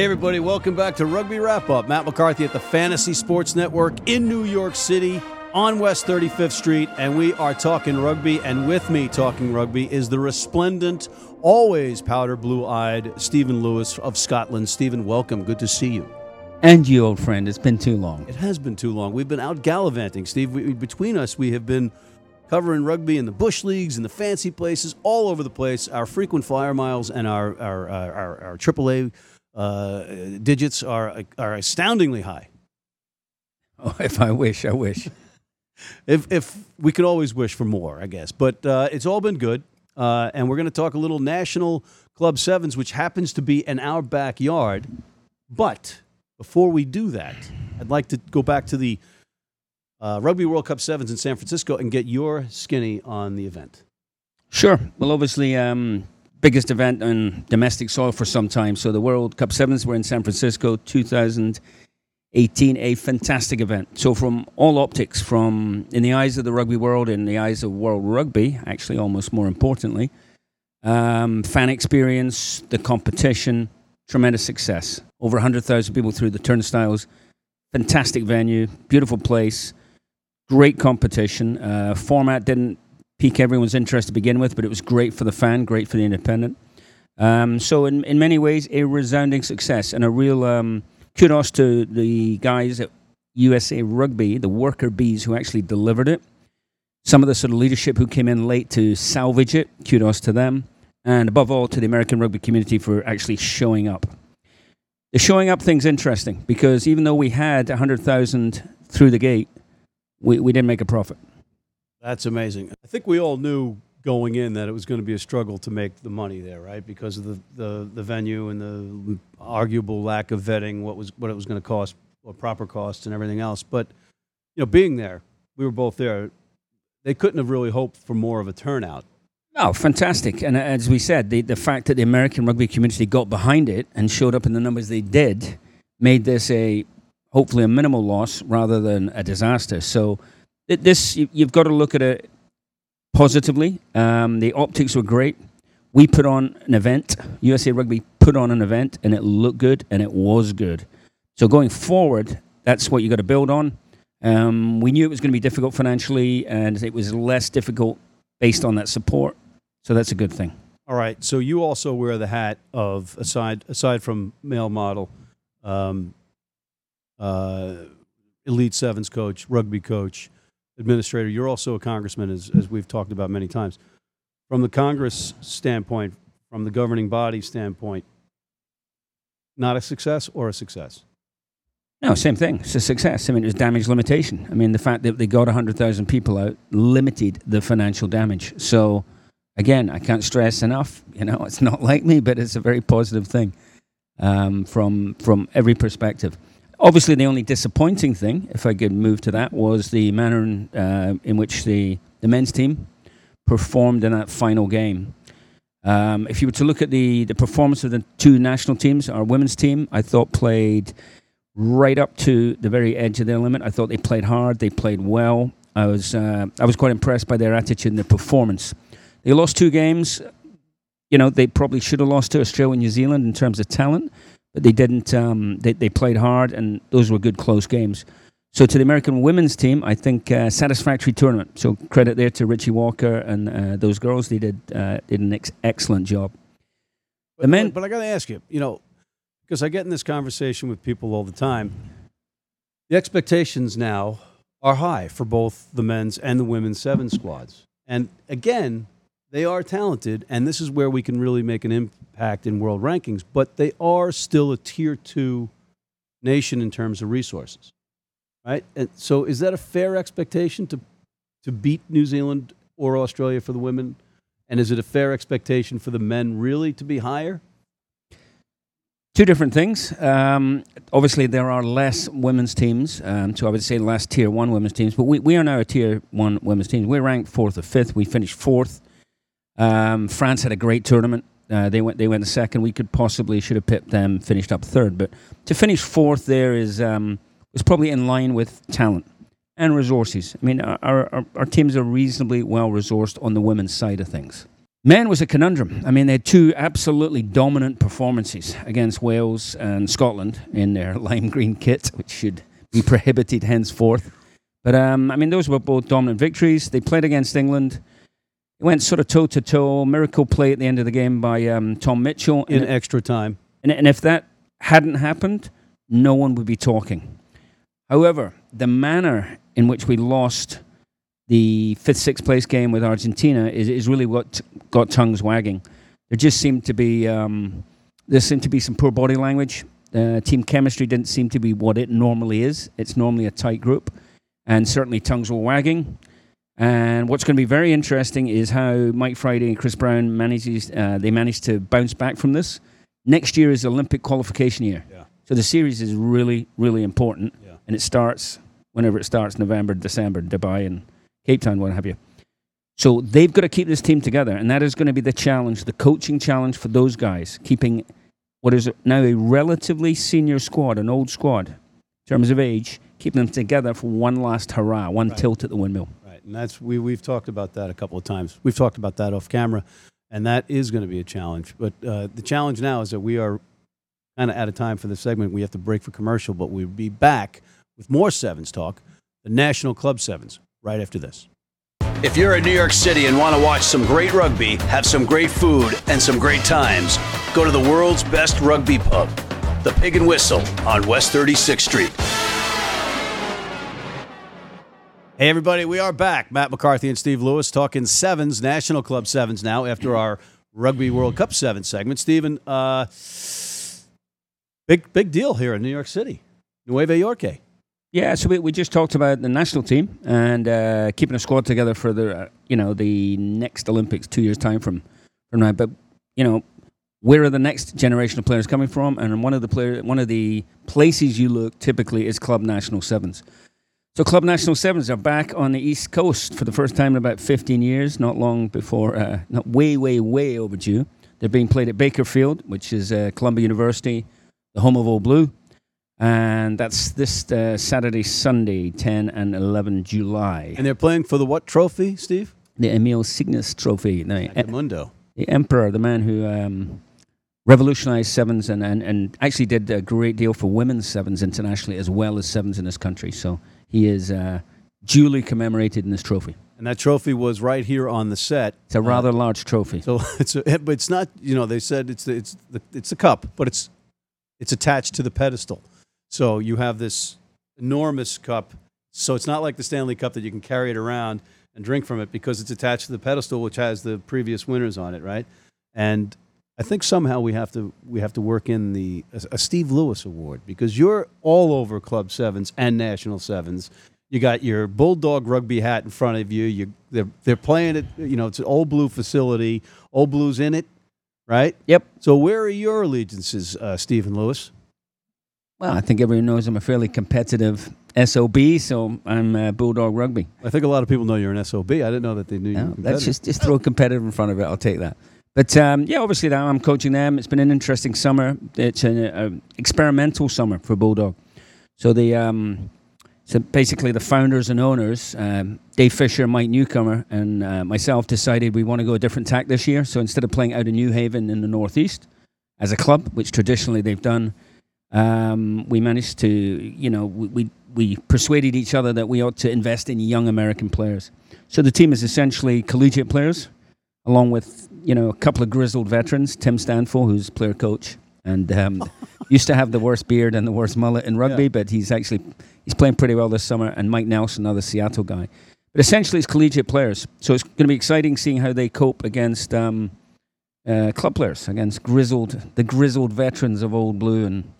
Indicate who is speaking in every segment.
Speaker 1: Hey, everybody, welcome back to Rugby Wrap Up. Matt McCarthy at the Fantasy Sports Network in New York City on West 35th Street, and we are talking rugby. And with me talking rugby is the resplendent, always powder blue eyed Stephen Lewis of Scotland. Stephen, welcome. Good to see you.
Speaker 2: And you, old friend. It's been too long.
Speaker 1: It has been too long. We've been out gallivanting, Steve. We, between us, we have been covering rugby in the bush leagues and the fancy places all over the place. Our frequent flyer miles and our our our, our, our AAA uh, digits are are astoundingly high.
Speaker 2: Oh, if I wish, I wish.
Speaker 1: if if we could always wish for more, I guess. But uh, it's all been good, uh, and we're going to talk a little National Club Sevens, which happens to be in our backyard. But before we do that, I'd like to go back to the uh, Rugby World Cup Sevens in San Francisco and get your skinny on the event.
Speaker 2: Sure. Well, obviously, um, biggest event on domestic soil for some time. So the World Cup Sevens were in San Francisco, 2018, a fantastic event. So from all optics, from in the eyes of the rugby world, in the eyes of world rugby, actually almost more importantly, um, fan experience, the competition, tremendous success. Over 100,000 people through the turnstiles. Fantastic venue, beautiful place, great competition. Uh, format didn't pique everyone's interest to begin with, but it was great for the fan, great for the independent. Um, so, in, in many ways, a resounding success and a real um, kudos to the guys at USA Rugby, the worker bees who actually delivered it. Some of the sort of leadership who came in late to salvage it, kudos to them. And above all, to the American rugby community for actually showing up. The showing up thing's interesting because even though we had 100,000 through the gate, we, we didn't make a profit.
Speaker 1: That's amazing. I think we all knew going in that it was going to be a struggle to make the money there, right? Because of the, the, the venue and the arguable lack of vetting, what was what it was going to cost, or proper costs and everything else. But you know, being there, we were both there. They couldn't have really hoped for more of a turnout.
Speaker 2: Oh, fantastic! And uh, as we said, the the fact that the American rugby community got behind it and showed up in the numbers they did made this a hopefully a minimal loss rather than a disaster. So this you've got to look at it positively. Um, the optics were great. We put on an event. USA Rugby put on an event, and it looked good, and it was good. So going forward, that's what you got to build on. Um, we knew it was going to be difficult financially, and it was less difficult based on that support. So that's a good thing.
Speaker 1: All right. So you also wear the hat of aside aside from male model, um, uh, elite sevens coach, rugby coach administrator, you're also a congressman, as, as we've talked about many times. From the Congress standpoint, from the governing body standpoint, not a success or a success?
Speaker 2: No, same thing. It's a success. I mean, it was damage limitation. I mean, the fact that they got 100,000 people out limited the financial damage. So, again, I can't stress enough, you know, it's not like me, but it's a very positive thing um, from, from every perspective. Obviously, the only disappointing thing, if I could move to that, was the manner in, uh, in which the, the men's team performed in that final game. Um, if you were to look at the, the performance of the two national teams, our women's team, I thought played right up to the very edge of their limit. I thought they played hard, they played well. I was uh, I was quite impressed by their attitude and their performance. They lost two games. You know, they probably should have lost to Australia and New Zealand in terms of talent but they didn't. Um, they they played hard, and those were good close games. So to the American women's team, I think uh, satisfactory tournament. So credit there to Richie Walker and uh, those girls. They did uh, did an ex- excellent job.
Speaker 1: The men, but, but I got to ask you, you know, because I get in this conversation with people all the time. The expectations now are high for both the men's and the women's seven squads, and again, they are talented, and this is where we can really make an impact in world rankings, but they are still a tier two nation in terms of resources. Right? And so is that a fair expectation to to beat New Zealand or Australia for the women? And is it a fair expectation for the men really to be higher?
Speaker 2: Two different things. Um, obviously, there are less women's teams, um, so I would say less tier one women's teams, but we, we are now a tier one women's team. We're ranked fourth or fifth. We finished fourth um, France had a great tournament. Uh, they went they went second. We could possibly should have picked them, finished up third. But to finish fourth there is um, probably in line with talent and resources. I mean, our, our, our teams are reasonably well resourced on the women's side of things. Men was a conundrum. I mean, they had two absolutely dominant performances against Wales and Scotland in their lime green kit, which should be prohibited henceforth. But um, I mean, those were both dominant victories. They played against England. It went sort of toe to toe. Miracle play at the end of the game by um, Tom Mitchell
Speaker 1: in and extra time.
Speaker 2: And, and if that hadn't happened, no one would be talking. However, the manner in which we lost the fifth, sixth place game with Argentina is, is really what got tongues wagging. There just seemed to be um, there seemed to be some poor body language. Uh, team chemistry didn't seem to be what it normally is. It's normally a tight group, and certainly tongues were wagging. And what's going to be very interesting is how Mike Friday and Chris Brown manages. Uh, they managed to bounce back from this. Next year is Olympic qualification year,
Speaker 1: yeah.
Speaker 2: so the series is really, really important,
Speaker 1: yeah.
Speaker 2: and it starts whenever it starts, November, December, Dubai, and Cape Town, what have you. So they've got to keep this team together, and that is going to be the challenge, the coaching challenge for those guys, keeping what is now a relatively senior squad, an old squad in terms of age, keeping them together for one last hurrah, one right. tilt at the windmill.
Speaker 1: And that's we we've talked about that a couple of times. We've talked about that off camera, and that is going to be a challenge. But uh, the challenge now is that we are kind of out of time for this segment. We have to break for commercial, but we'll be back with more sevens talk, the National Club Sevens right after this.
Speaker 3: If you're in New York City and want to watch some great rugby, have some great food, and some great times, go to the world's best rugby pub, the Pig and Whistle on West 36th Street.
Speaker 1: Hey, everybody, we are back. Matt McCarthy and Steve Lewis talking sevens, National Club Sevens now after our Rugby World Cup Seven segment. Stephen, uh, big, big deal here in New York City. Nueva York.
Speaker 2: Yeah, so we, we just talked about the national team and uh, keeping a squad together for the uh, you know the next Olympics two years time from from now. But you know where are the next generation of players coming from? And one of the player one of the places you look typically is club national sevens. So club national sevens are back on the east coast for the first time in about 15 years. Not long before, uh, not way way way overdue. They're being played at Baker Field, which is uh, Columbia University, the home of Old Blue and that's this uh, Saturday, Sunday, 10 and 11 July.
Speaker 1: And they're playing for the what trophy, Steve?
Speaker 2: The Emil Signes Trophy.
Speaker 1: No, Mundo.
Speaker 2: The Emperor, the man who um, revolutionized sevens and, and, and actually did a great deal for women's sevens internationally as well as sevens in this country. So he is uh, duly commemorated in this trophy.
Speaker 1: And that trophy was right here on the set.
Speaker 2: It's a rather uh, large trophy.
Speaker 1: So it's a, but it's not. You know, they said it's the, it's the, it's a cup, but it's it's attached to the pedestal. So you have this enormous cup. So it's not like the Stanley Cup that you can carry it around and drink from it because it's attached to the pedestal, which has the previous winners on it, right? And I think somehow we have to we have to work in the a, a Steve Lewis Award because you're all over Club Sevens and National Sevens. You got your Bulldog rugby hat in front of you. You they're they're playing it. You know, it's an Old Blue facility. Old Blue's in it, right?
Speaker 2: Yep.
Speaker 1: So where are your allegiances, uh, Stephen Lewis?
Speaker 2: Well, I think everyone knows I'm a fairly competitive SOB, so I'm uh, Bulldog Rugby.
Speaker 1: I think a lot of people know you're an SOB. I didn't know that they knew no, you.
Speaker 2: Let's just just throw competitive in front of it. I'll take that. But um, yeah, obviously now I'm coaching them. It's been an interesting summer. It's an experimental summer for Bulldog. So the um, so basically the founders and owners, um, Dave Fisher, Mike Newcomer, and uh, myself decided we want to go a different tack this year. So instead of playing out of New Haven in the Northeast as a club, which traditionally they've done um, we managed to, you know, we, we, we persuaded each other that we ought to invest in young American players. So the team is essentially collegiate players, along with you know a couple of grizzled veterans. Tim Stanfill, who's player coach, and um, used to have the worst beard and the worst mullet in rugby, yeah. but he's actually he's playing pretty well this summer. And Mike Nelson, another Seattle guy. But essentially, it's collegiate players. So it's going to be exciting seeing how they cope against um, uh, club players, against grizzled the grizzled veterans of Old Blue and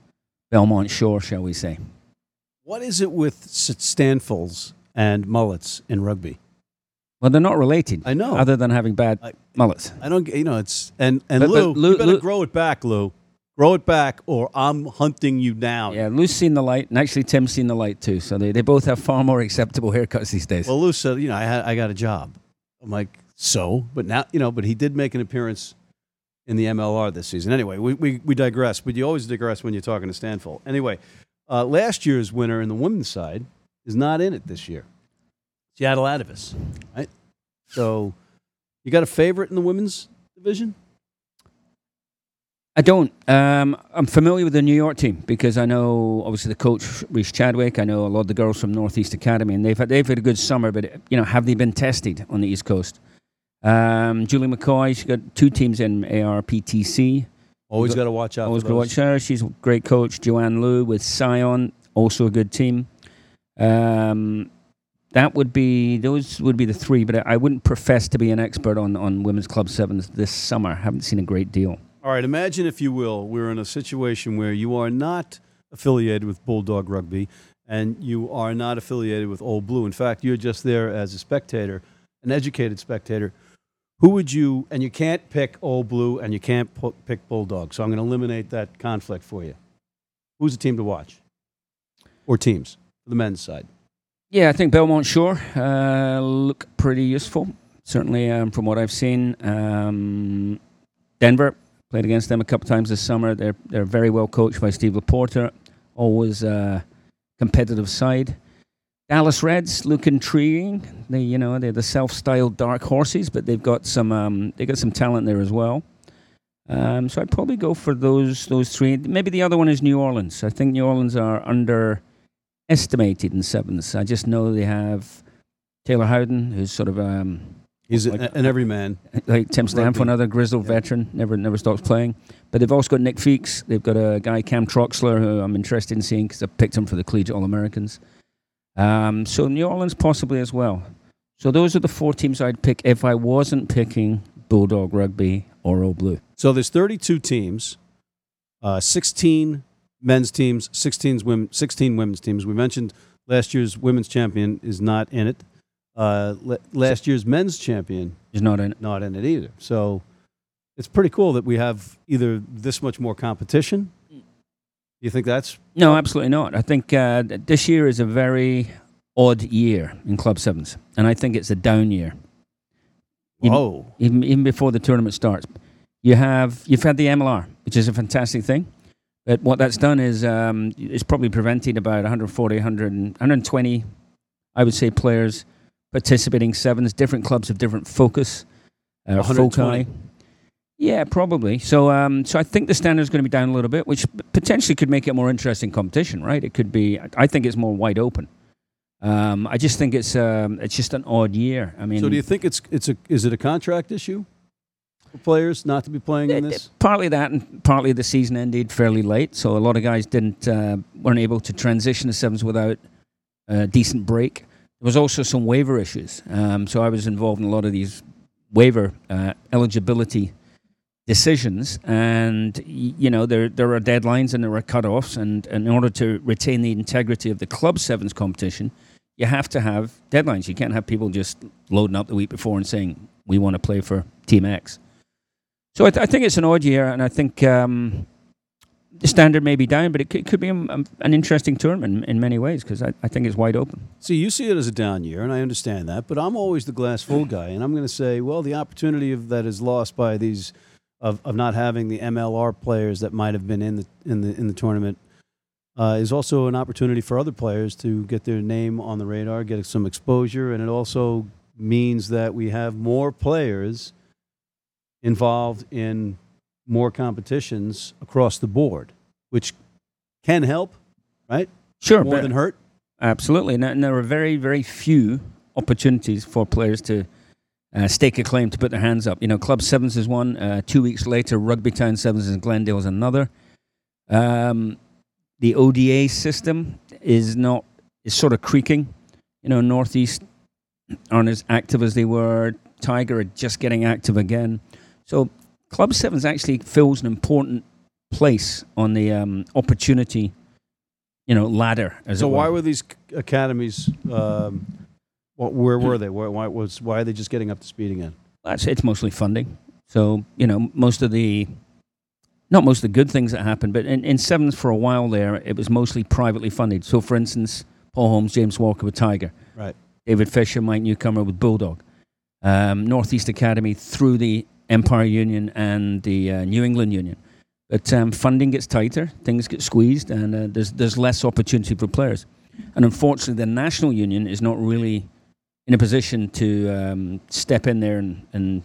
Speaker 2: Belmont Shore, shall we say.
Speaker 1: What is it with Stanfills and mullets in rugby?
Speaker 2: Well, they're not related.
Speaker 1: I know.
Speaker 2: Other than having bad I, mullets.
Speaker 1: I don't. You know, it's and and but, Lou, but Lou, you better Lou, grow it back, Lou. Grow it back, or I'm hunting you down.
Speaker 2: Yeah, Lou's seen the light, and actually Tim's seen the light too. So they, they both have far more acceptable haircuts these days.
Speaker 1: Well, Lou said, you know, I had I got a job. I'm like, so, but now, you know, but he did make an appearance in the MLR this season. Anyway, we, we, we digress, but you always digress when you're talking to Stanfill. Anyway, uh, last year's winner in the women's side is not in it this year. Seattle Atavus, right? So You got a favorite in the women's division?
Speaker 2: I don't. Um, I'm familiar with the New York team because I know obviously the coach Reese Chadwick. I know a lot of the girls from Northeast Academy, and they've had they've had a good summer. But you know, have they been tested on the East Coast? Um, Julie McCoy, she's got two teams in ARPTC.
Speaker 1: Always got to watch out.
Speaker 2: Always got to watch her. She's a great coach. Joanne Liu with Scion, also a good team. Um, that would be those would be the three. But I wouldn't profess to be an expert on on women's club sevens this summer. haven't seen a great deal.
Speaker 1: All right, imagine if you will, we're in a situation where you are not affiliated with Bulldog Rugby and you are not affiliated with Old Blue. In fact, you're just there as a spectator, an educated spectator. Who would you, and you can't pick Old Blue and you can't pick Bulldog, so I'm going to eliminate that conflict for you. Who's the team to watch? Or teams, the men's side?
Speaker 2: Yeah, I think Belmont Shore uh, look pretty useful. Certainly, um, from what I've seen, um, Denver played against them a couple times this summer. They're they're very well coached by Steve Laporta. Always a competitive side. Dallas Reds look intriguing. They you know they're the self-styled dark horses, but they've got some um, they got some talent there as well. Um, so I'd probably go for those those three. Maybe the other one is New Orleans. I think New Orleans are under estimated in sevens. I just know they have Taylor Howden, who's sort of um,
Speaker 1: He's
Speaker 2: Like-
Speaker 1: a, an everyman.
Speaker 2: like Tim
Speaker 1: Stanfill,
Speaker 2: another grizzled veteran, never never stops playing. But they've also got Nick Feeks. They've got a guy Cam Troxler, who I'm interested in seeing because I picked him for the collegiate All Americans. Um, so New Orleans possibly as well. So those are the four teams I'd pick if I wasn't picking Bulldog Rugby or Old Blue.
Speaker 1: So there's 32 teams, uh, 16 men's teams, 16 women, 16 women's teams. We mentioned last year's women's champion is not in it. Uh, le- last year's men's champion
Speaker 2: Is not in it.
Speaker 1: not in it either. So it's pretty cool that we have either this much more competition. Do you think that's
Speaker 2: No, absolutely not. I think uh, this year is a very odd year in Club Sevens, and I think it's a down year.
Speaker 1: Whoa?
Speaker 2: even even before the tournament starts. You have you've had the MLR, which is a fantastic thing, but what that's done is um, it's probably prevented about 140, 100, 120, I would say, players participating sevens. Different clubs have different focus, uh,
Speaker 1: 120.
Speaker 2: foci. Yeah, probably. So, um, so I think the standard is going to be down a little bit, which potentially could make it more interesting competition, right? It could be. I think it's more wide open. Um, I just think it's um, it's just an odd year. I mean,
Speaker 1: So do you think it's it's a is it a contract issue players not to be playing in this?
Speaker 2: Partly that, and partly the season ended fairly late, so a lot of guys didn't uh, weren't able to transition to sevens without a decent break. There was also some waiver issues, um, so I was involved in a lot of these waiver uh, eligibility decisions, and you know there there are deadlines and there are cutoffs, and, and in order to retain the integrity of the club sevens competition, you have to have deadlines. You can't have people just loading up the week before and saying we want to play for Team X. So I, th- I think it's an odd year, and I think um, the standard may be down, but it could, could be a, a- an interesting tournament in, in many ways because I, I think it's wide open.
Speaker 1: See, you see it as a down year, and I understand that, but I'm always the glass full guy, and I'm going to say, well, the opportunity of, that is lost by these of, of not having the MLR players that might have been in the in the in the tournament uh, is also an opportunity for other players to get their name on the radar, get some exposure, and it also means that we have more players involved in more competitions across the board, which can help, right?
Speaker 2: Sure,
Speaker 1: More than hurt.
Speaker 2: Absolutely, and, and there are very, very few opportunities for players to uh, stake a claim to put their hands up. You know, Club Sevens is one. Uh, two weeks later, Rugby Town Sevens in Glendale is another. Um, the ODA system is not is sort of creaking. You know, Northeast aren't as active as they were. Tiger are just getting active again. So Club Sevens actually fills an important place on the um, opportunity, you know, ladder. As
Speaker 1: So why were these academies? Um, wh- where were they? Why, why was why are they just getting up to speed again?
Speaker 2: That's it's mostly funding. So you know, most of the not most of the good things that happened, but in, in sevens for a while there, it was mostly privately funded. So, for instance, Paul Holmes, James Walker with Tiger,
Speaker 1: Right.
Speaker 2: David Fisher, Mike Newcomer with Bulldog, um, Northeast Academy through the Empire Union and the uh, New England Union. But um, funding gets tighter, things get squeezed, and uh, there's there's less opportunity for players. And unfortunately, the national union is not really in a position to um, step in there and, and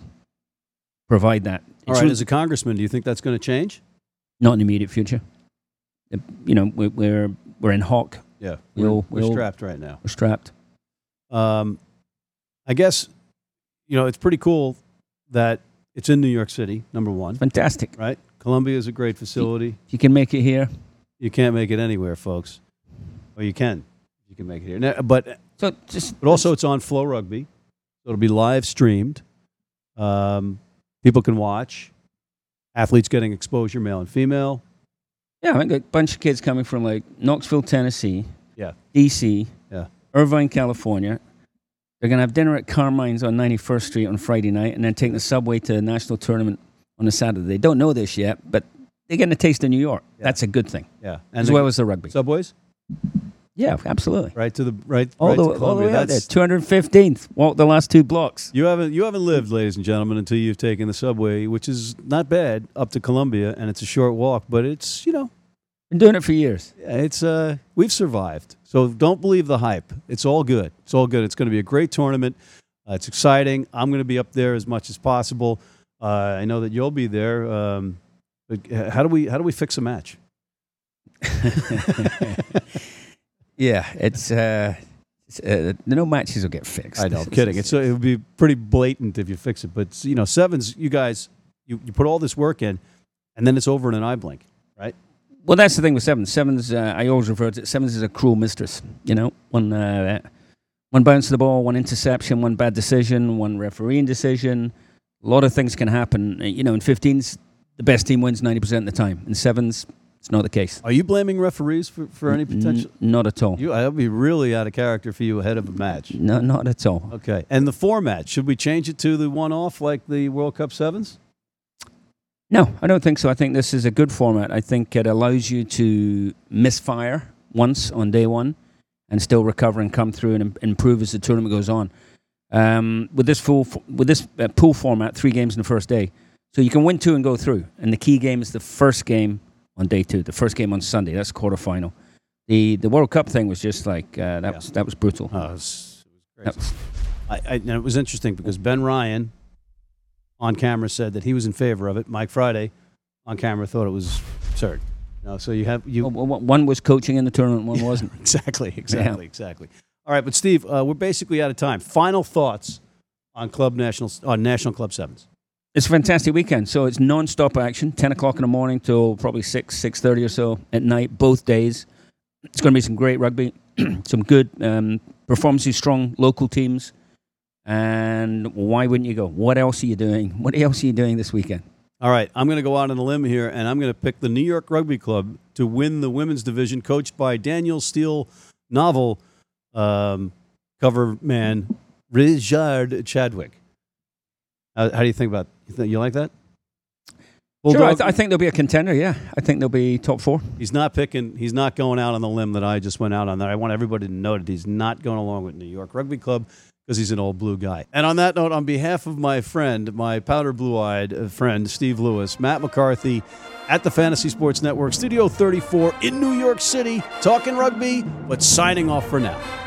Speaker 2: provide that.
Speaker 1: All
Speaker 2: It's
Speaker 1: right,
Speaker 2: really-
Speaker 1: as a congressman, do you think that's going to change?
Speaker 2: not in the immediate future. Uh, You know, we're we're, we're in Hawk.
Speaker 1: Yeah,
Speaker 2: We'll-
Speaker 1: we're
Speaker 2: we'll-
Speaker 1: strapped right now.
Speaker 2: We're strapped.
Speaker 1: Um, I guess you know it's pretty cool that it's in New York City. Number one,
Speaker 2: Fantastic.
Speaker 1: right? Columbia is a great facility.
Speaker 2: You can make it here,
Speaker 1: You can't make it anywhere, folks. Or you can. You can make it here. Now, but
Speaker 2: so just
Speaker 1: but also it's on FloRugby. So it'll be live streamed. Um, people can watch. Athletes getting exposure, male and female.
Speaker 2: yeah, I think a bunch of kids coming from like Knoxville, Tennessee,
Speaker 1: Yeah.
Speaker 2: DC,
Speaker 1: Yeah.
Speaker 2: Irvine, California. They're gonna have dinner at Carmine's on 91st Street on Friday night, and then take the subway to the national tournament on a Saturday. They don't know this yet, but they're getting a taste of New York.
Speaker 1: Yeah.
Speaker 2: That's a good thing,
Speaker 1: Yeah, and
Speaker 2: as
Speaker 1: the
Speaker 2: well as the rugby.
Speaker 1: subways
Speaker 2: yeah, absolutely.
Speaker 1: right to the right.
Speaker 2: All
Speaker 1: right
Speaker 2: the,
Speaker 1: to
Speaker 2: all the way
Speaker 1: That's-
Speaker 2: 215th. Walk the last two blocks.
Speaker 1: You haven't you haven't lived, ladies and gentlemen, until you've taken the subway, which is not bad, up to Columbia, and it's a short walk, but it's you know
Speaker 2: Been doing it for years.
Speaker 1: it's uh we've survived. So don't believe the hype. It's all good. It's all good. It's going to be a great tournament. Uh, it's exciting. I'm going to be up there as much as possible. Uh, I know that you'll be there. Um, but uh, how do we how do we fix a match?
Speaker 2: Yeah, it's, uh, uh, no matches will get fixed.
Speaker 1: I know, I'm kidding. It's it would be pretty blatant if you fix it, but you know, sevens. You guys, you, you put all this work in, and then it's over in an eye blink, right?
Speaker 2: Well, that's the thing with sevens. Sevens, uh, I always refer to it, sevens as a cruel mistress. You know, one uh, one bounce of the ball, one interception, one bad decision, one refereeing decision. A lot of things can happen. Uh, You know, in 15s, the best team wins 90% of the time. In sevens, it's not the case.
Speaker 1: Are you blaming referees for, for any
Speaker 2: N-
Speaker 1: potential?
Speaker 2: not at all.
Speaker 1: You, that would be really out of character for you ahead of a match.
Speaker 2: No, not at all.
Speaker 1: Okay. And the format, should we change it to the one off like the World Cup Sevens?
Speaker 2: No, I don't think so. I think this is a good format. I think it allows you to misfire once on day one and still recover and come through and improve as the tournament goes on. Um, with this full with this uh, pool format, three games in the first day, so you can win two and go through. And the key game is the first game on day two, the first game on Sunday. That's quarterfinal. The the World Cup thing was just like uh, that
Speaker 1: Yeah.
Speaker 2: was that was brutal.
Speaker 1: Oh, it was, it was- I, I, and it was interesting because Ben Ryan on camera said that he was in favor of it. Mike Friday on camera thought it was absurd. No, so you have you
Speaker 2: Well, one was coaching in the tournament, one wasn't.
Speaker 1: exactly, exactly, exactly. All right, but Steve, uh, we're basically out of time. Final thoughts on Club National on National Club Sevens.
Speaker 2: It's a fantastic weekend. So it's non-stop action, ten o'clock in the morning till probably six, six thirty or so at night, both days. It's going to be some great rugby, some good um, performances, strong local teams. And why wouldn't you go? What else are you doing? What else are you doing this weekend?
Speaker 1: All right, I'm going to go out on a limb here, and I'm going to pick the New York Rugby Club to win the women's division, coached by Daniel Steele novel um, cover man Richard Chadwick. How, how do you think about? You, think, you like that?
Speaker 2: Sure, I, th- I think they'll be a contender. Yeah, I think they'll be top four.
Speaker 1: he's not picking. He's not going out on the limb that I just went out on. That I want everybody to know that he's not going along with New York Rugby Club because he's an old blue guy. And on that note, on behalf of my friend, my powder blue-eyed uh, friend Steve Lewis, Matt McCarthy, at the Fantasy Sports Network, Studio 34 in New York City, talking rugby, but signing off for now.